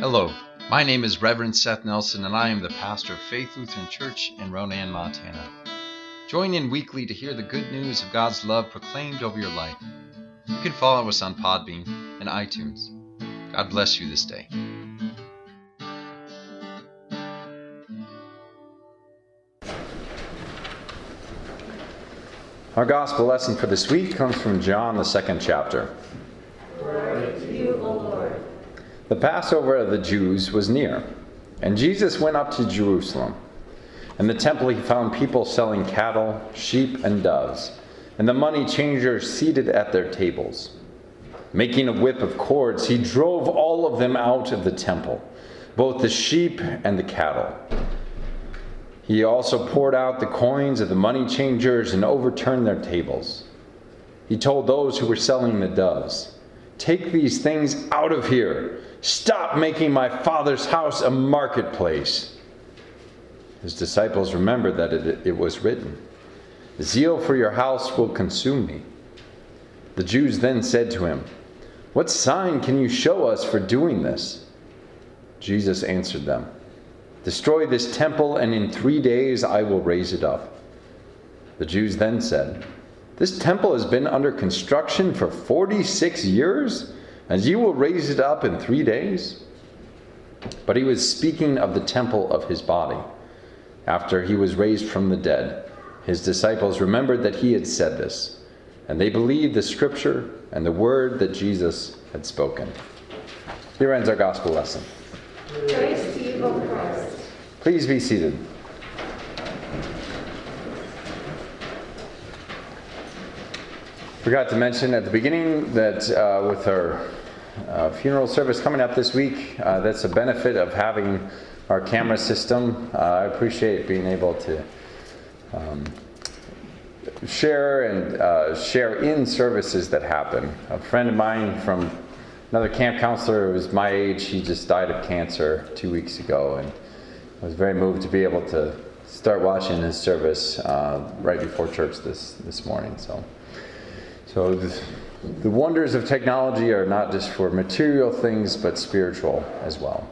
Hello, my name is Reverend Seth Nelson, and I am the pastor of Faith Lutheran Church in Ronan, Montana. Join in weekly to hear the good news of God's love proclaimed over your life. You can follow us on Podbean and iTunes. God bless you this day. Our gospel lesson for this week comes from John, the second chapter. The Passover of the Jews was near, and Jesus went up to Jerusalem. In the temple, he found people selling cattle, sheep, and doves, and the money changers seated at their tables. Making a whip of cords, he drove all of them out of the temple, both the sheep and the cattle. He also poured out the coins of the money changers and overturned their tables. He told those who were selling the doves, Take these things out of here. Stop making my father's house a marketplace. His disciples remembered that it, it was written, Zeal for your house will consume me. The Jews then said to him, What sign can you show us for doing this? Jesus answered them, Destroy this temple, and in three days I will raise it up. The Jews then said, This temple has been under construction for 46 years, and you will raise it up in three days? But he was speaking of the temple of his body. After he was raised from the dead, his disciples remembered that he had said this, and they believed the scripture and the word that Jesus had spoken. Here ends our gospel lesson. Praise to you, O Christ. Please be seated. Forgot to mention at the beginning that uh, with our uh, funeral service coming up this week, uh, that's a benefit of having our camera system. Uh, I appreciate being able to um, share and uh, share in services that happen. A friend of mine from another camp counselor who was my age, he just died of cancer two weeks ago, and I was very moved to be able to start watching his service uh, right before church this this morning. So, so the, the wonders of technology are not just for material things, but spiritual as well.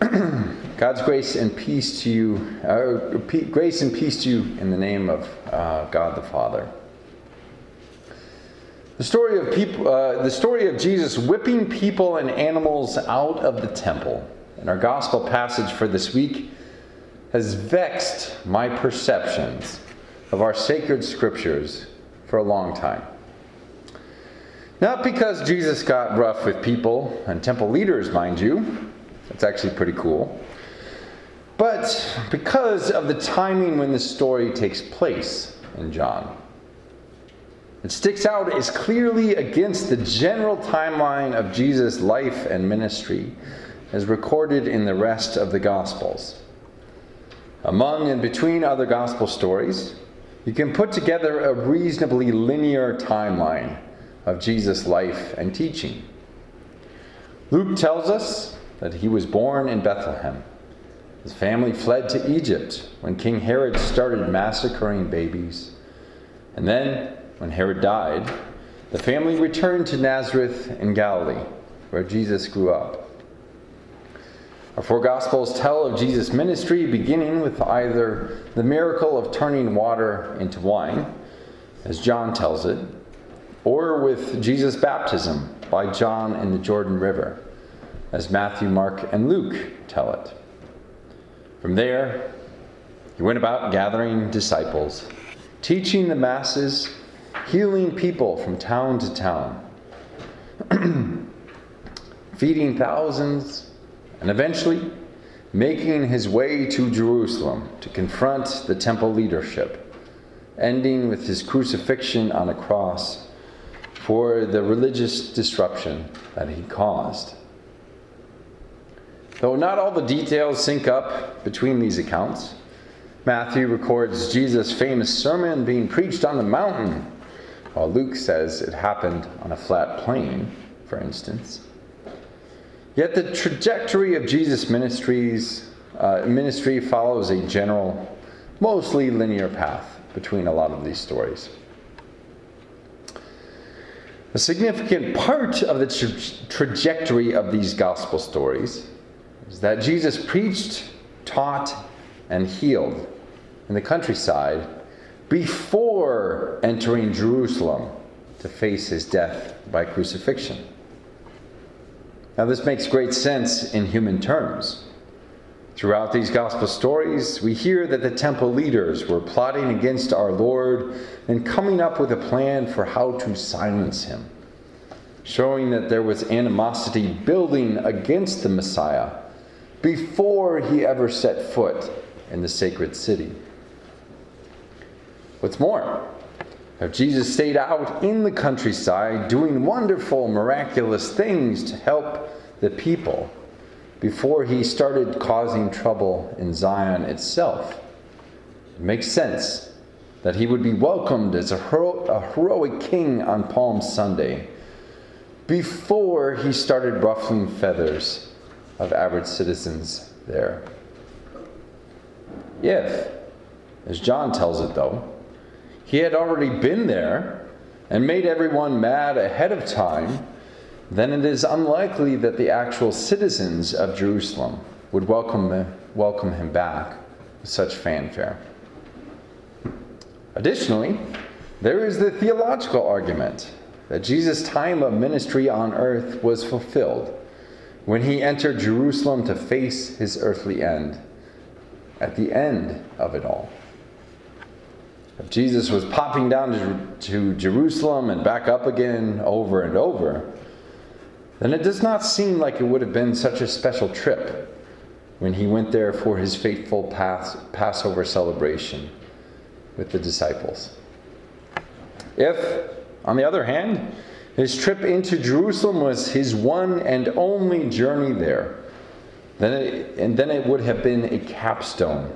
God's grace and peace to you, uh, grace and peace to you in the name of uh, God the Father. The story of people, uh, the story of Jesus whipping people and animals out of the temple, in our gospel passage for this week, has vexed my perceptions of our sacred scriptures for a long time. Not because Jesus got rough with people and temple leaders, mind you, that's actually pretty cool, but because of the timing when this story takes place in John. It sticks out as clearly against the general timeline of Jesus' life and ministry as recorded in the rest of the Gospels. Among and between other Gospel stories, you can put together a reasonably linear timeline of Jesus' life and teaching. Luke tells us that he was born in Bethlehem. His family fled to Egypt when King Herod started massacring babies. And then, when Herod died, the family returned to Nazareth in Galilee, where Jesus grew up. Our four Gospels tell of Jesus' ministry, beginning with either the miracle of turning water into wine, as John tells it, or with Jesus' baptism by John in the Jordan River, as Matthew, Mark, and Luke tell it. From there, he went about gathering disciples, teaching the masses, healing people from town to town, feeding thousands and eventually making his way to Jerusalem to confront the temple leadership, ending with his crucifixion on a cross for the religious disruption that he caused. Though not all the details sync up between these accounts, Matthew records Jesus' famous sermon being preached on the mountain, while Luke says it happened on a flat plain, for instance. Yet the trajectory of Jesus' ministries, uh, ministry follows a general, mostly linear path between a lot of these stories. A significant part of the tra- trajectory of these gospel stories is that Jesus preached, taught, and healed in the countryside before entering Jerusalem to face his death by crucifixion. Now, this makes great sense in human terms. Throughout these gospel stories, we hear that the temple leaders were plotting against our Lord and coming up with a plan for how to silence him, showing that there was animosity building against the Messiah before he ever set foot in the sacred city. What's more, if Jesus stayed out in the countryside doing wonderful, miraculous things to help the people before he started causing trouble in Zion itself, it makes sense that he would be welcomed as a, hero- a heroic king on Palm Sunday before he started ruffling feathers of average citizens there. If, as John tells it though, he had already been there and made everyone mad ahead of time, then it is unlikely that the actual citizens of Jerusalem would welcome, welcome him back with such fanfare. Additionally, there is the theological argument that Jesus' time of ministry on earth was fulfilled when he entered Jerusalem to face his earthly end, at the end of it all. If Jesus was popping down to, to Jerusalem and back up again over and over, then it does not seem like it would have been such a special trip when he went there for his fateful Pass, Passover celebration with the disciples. If, on the other hand, his trip into Jerusalem was his one and only journey there, then it, and then it would have been a capstone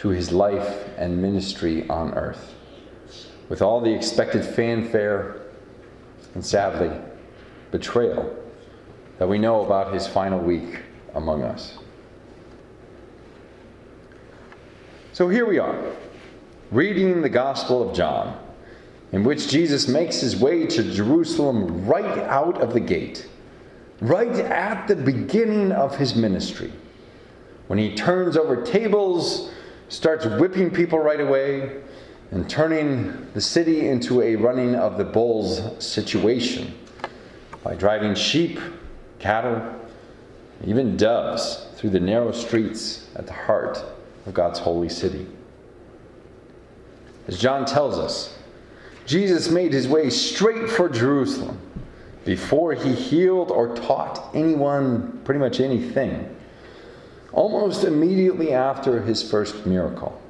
to his life and ministry on earth, with all the expected fanfare and sadly, betrayal that we know about his final week among us. So here we are, reading the Gospel of John, in which Jesus makes his way to Jerusalem right out of the gate, right at the beginning of his ministry, when he turns over tables, starts whipping people right away, and turning the city into a running of the bulls situation by driving sheep cattle, even doves through the narrow streets at the heart of God's holy city. As John tells us, Jesus made his way straight for Jerusalem before he healed or taught anyone pretty much anything. Almost immediately after his first miracle,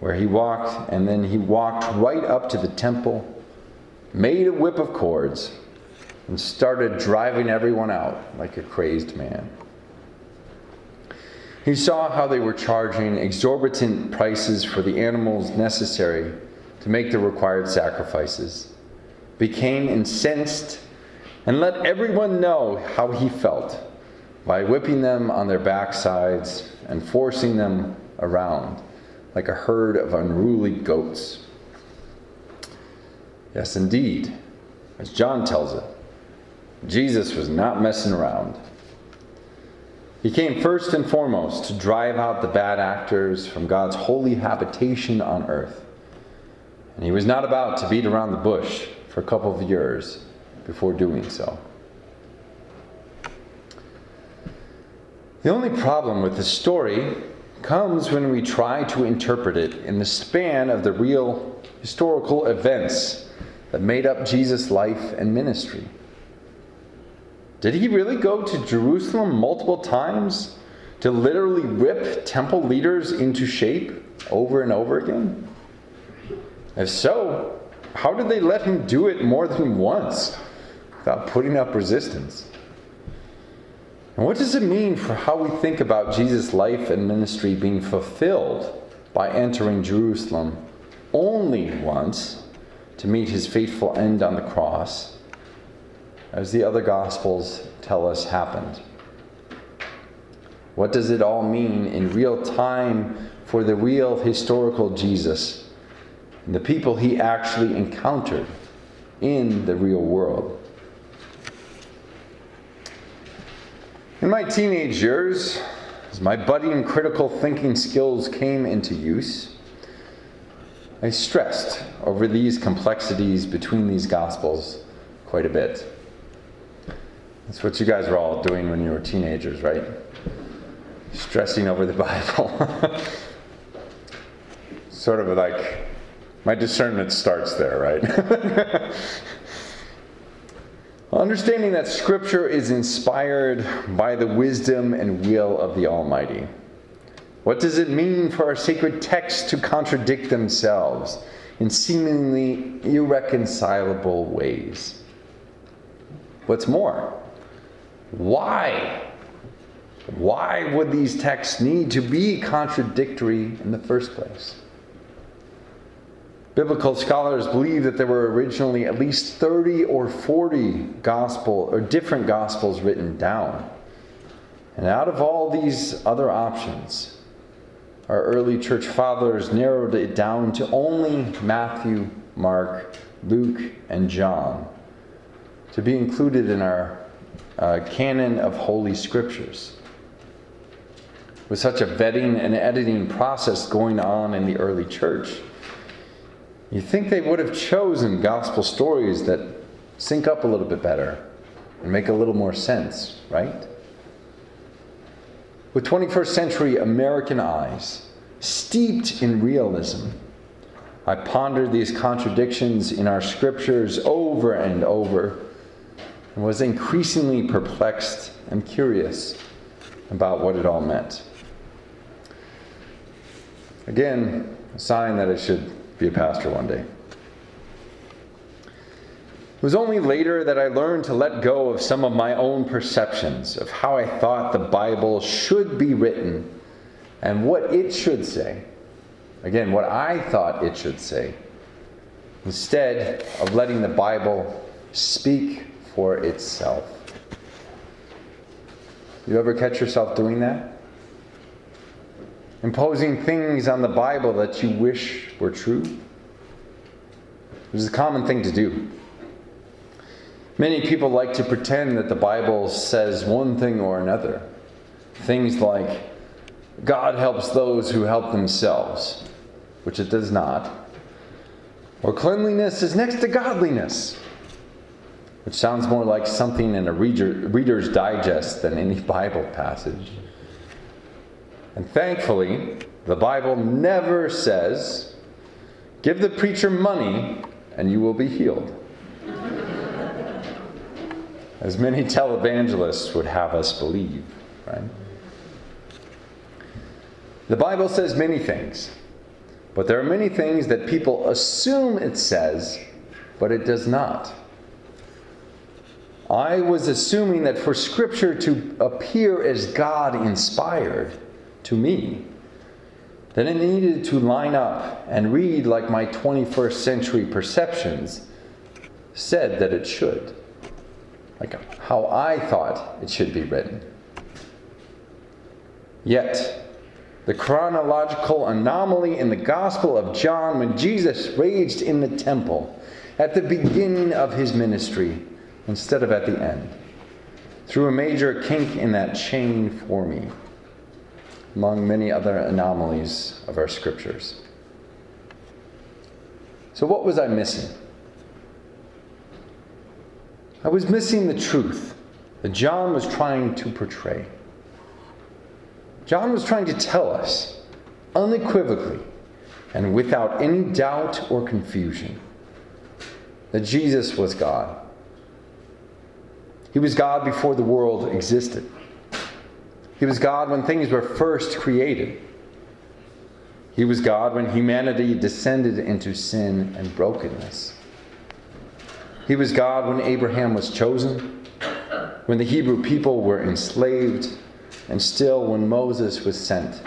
where he walked and then he walked right up to the temple, made a whip of cords, and started driving everyone out like a crazed man. He saw how they were charging exorbitant prices for the animals necessary to make the required sacrifices, became incensed, and let everyone know how he felt by whipping them on their backsides and forcing them around like a herd of unruly goats. Yes, indeed, as John tells it, Jesus was not messing around. He came first and foremost to drive out the bad actors from God's holy habitation on earth. And he was not about to beat around the bush for a couple of years before doing so. The only problem with the story comes when we try to interpret it in the span of the real historical events that made up Jesus' life and ministry. Did he really go to Jerusalem multiple times to literally rip temple leaders into shape over and over again? If so, how did they let him do it more than once without putting up resistance? And what does it mean for how we think about Jesus' life and ministry being fulfilled by entering Jerusalem only once to meet his fateful end on the cross as the other Gospels tell us happened. What does it all mean in real time for the real historical Jesus and the people he actually encountered in the real world. In my teenage years, as my budding critical thinking skills came into use, I stressed over these complexities between these gospels quite a bit. That's what you guys were all doing when you were teenagers, right? Stressing over the Bible. sort of like my discernment starts there, right? Understanding that Scripture is inspired by the wisdom and will of the Almighty. What does it mean for our sacred texts to contradict themselves in seemingly irreconcilable ways? What's more, why? Why would these texts need to be contradictory in the first place? Biblical scholars believe that there were originally at least 30 or 40 gospel or different gospels written down. And out of all these other options, our early church fathers narrowed it down to only Matthew, Mark, Luke, and John to be included in our uh, canon of Holy Scriptures. With such a vetting and editing process going on in the early church, you think they would have chosen gospel stories that sync up a little bit better and make a little more sense, right? With 21st century American eyes, steeped in realism, I pondered these contradictions in our scriptures over and over and was increasingly perplexed and curious about what it all meant. Again, a sign that I should be a pastor one day. It was only later that I learned to let go of some of my own perceptions of how I thought the Bible should be written and what it should say. Again, what I thought it should say. Instead of letting the Bible speak for itself. You ever catch yourself doing that? Imposing things on the Bible that you wish were true. This is a common thing to do. Many people like to pretend that the Bible says one thing or another. Things like, God helps those who help themselves, which it does not. Or cleanliness is next to godliness, which sounds more like something in a reader, Reader's Digest than any Bible passage. And thankfully, the Bible never says, give the preacher money and you will be healed. As many televangelists would have us believe, right? The Bible says many things, but there are many things that people assume it says, but it does not. I was assuming that for Scripture to appear as God inspired, to me. That it needed to line up and read like my 21st century perceptions said that it should, like how I thought it should be written. Yet, the chronological anomaly in the Gospel of John when Jesus raged in the temple at the beginning of his ministry instead of at the end, threw a major kink in that chain for me among many other anomalies of our scriptures. So, what was I missing? I was missing the truth that John was trying to portray. John was trying to tell us unequivocally and without any doubt or confusion that Jesus was God. He was God before the world existed. He was God when things were first created. He was God when humanity descended into sin and brokenness. He was God when Abraham was chosen, when the Hebrew people were enslaved, and still when Moses was sent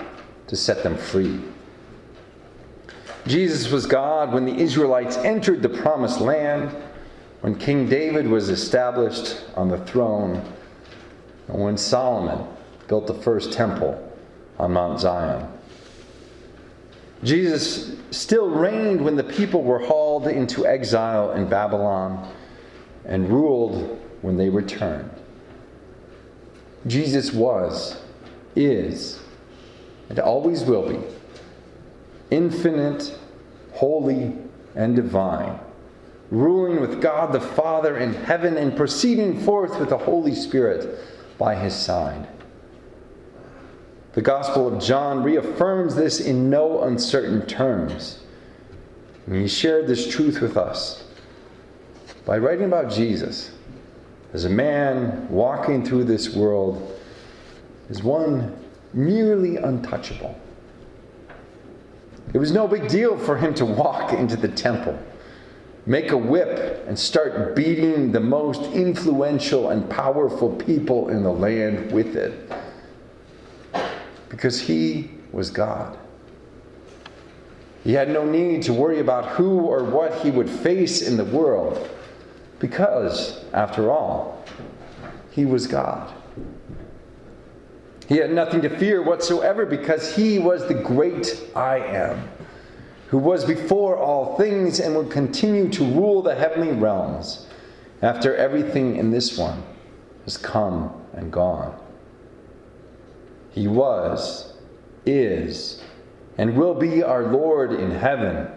to set them free. Jesus was God when the Israelites entered the promised land, when King David was established on the throne, and when Solomon built the first temple on Mount Zion. Jesus still reigned when the people were hauled into exile in Babylon and ruled when they returned. Jesus was, is, and always will be infinite, holy, and divine, ruling with God the Father in heaven and proceeding forth with the Holy Spirit by his side. The Gospel of John reaffirms this in no uncertain terms. And he shared this truth with us by writing about Jesus as a man walking through this world as one nearly untouchable. It was no big deal for him to walk into the temple, make a whip, and start beating the most influential and powerful people in the land with it because he was God. He had no need to worry about who or what he would face in the world because, after all, he was God. He had nothing to fear whatsoever because he was the great I am, who was before all things and would continue to rule the heavenly realms after everything in this one has come and gone. He was, is, and will be our Lord in heaven.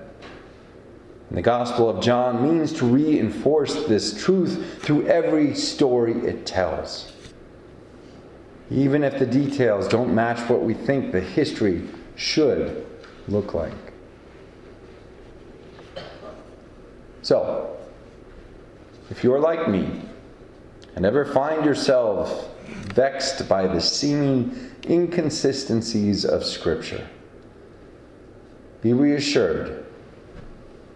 And the Gospel of John means to reinforce this truth through every story it tells. Even if the details don't match what we think the history should look like. So, if you're like me and ever find yourself vexed by the seeming inconsistencies of Scripture. Be reassured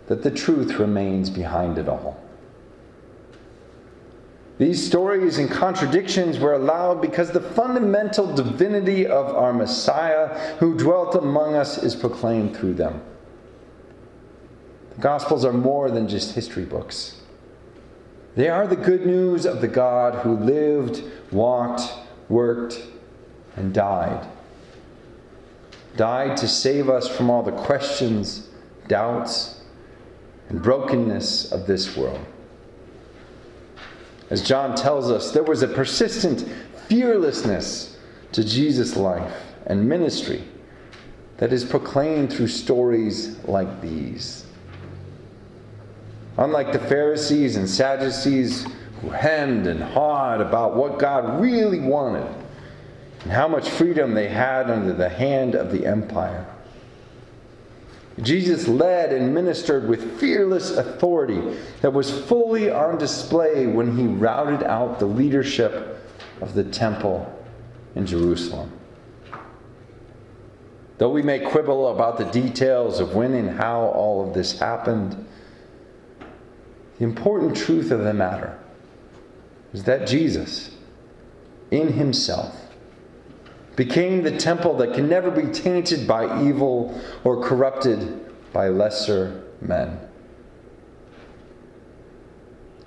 that the truth remains behind it all. These stories and contradictions were allowed because the fundamental divinity of our Messiah who dwelt among us is proclaimed through them. The Gospels are more than just history books. They are the good news of the God who lived, walked, worked, and died. Died to save us from all the questions, doubts, and brokenness of this world. As John tells us, there was a persistent fearlessness to Jesus' life and ministry that is proclaimed through stories like these. Unlike the Pharisees and Sadducees who hemmed and hawed about what God really wanted, and how much freedom they had under the hand of the empire. Jesus led and ministered with fearless authority that was fully on display when he routed out the leadership of the temple in Jerusalem. Though we may quibble about the details of when and how all of this happened, the important truth of the matter is that Jesus, in himself, became the temple that can never be tainted by evil or corrupted by lesser men.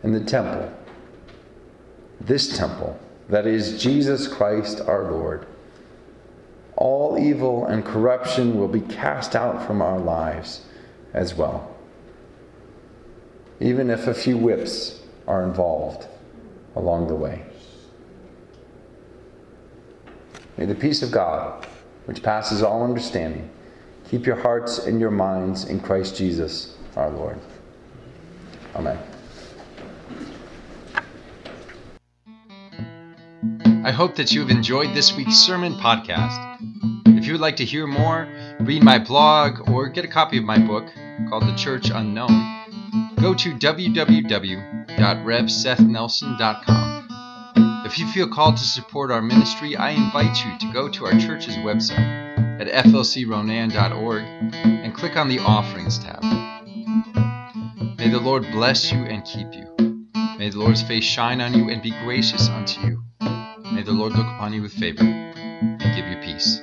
And the temple, this temple, that is Jesus Christ our Lord, all evil and corruption will be cast out from our lives as well. Even if a few whips are involved along the way. May the peace of God, which passes all understanding, keep your hearts and your minds in Christ Jesus our Lord. Amen. I hope that you have enjoyed this week's sermon podcast. If you would like to hear more, read my blog, or get a copy of my book called The Church Unknown, go to www.revsethnelson.com. If you feel called to support our ministry, I invite you to go to our church's website at flcronan.org and click on the Offerings tab. May the Lord bless you and keep you. May the Lord's face shine on you and be gracious unto you. May the Lord look upon you with favor and give you peace.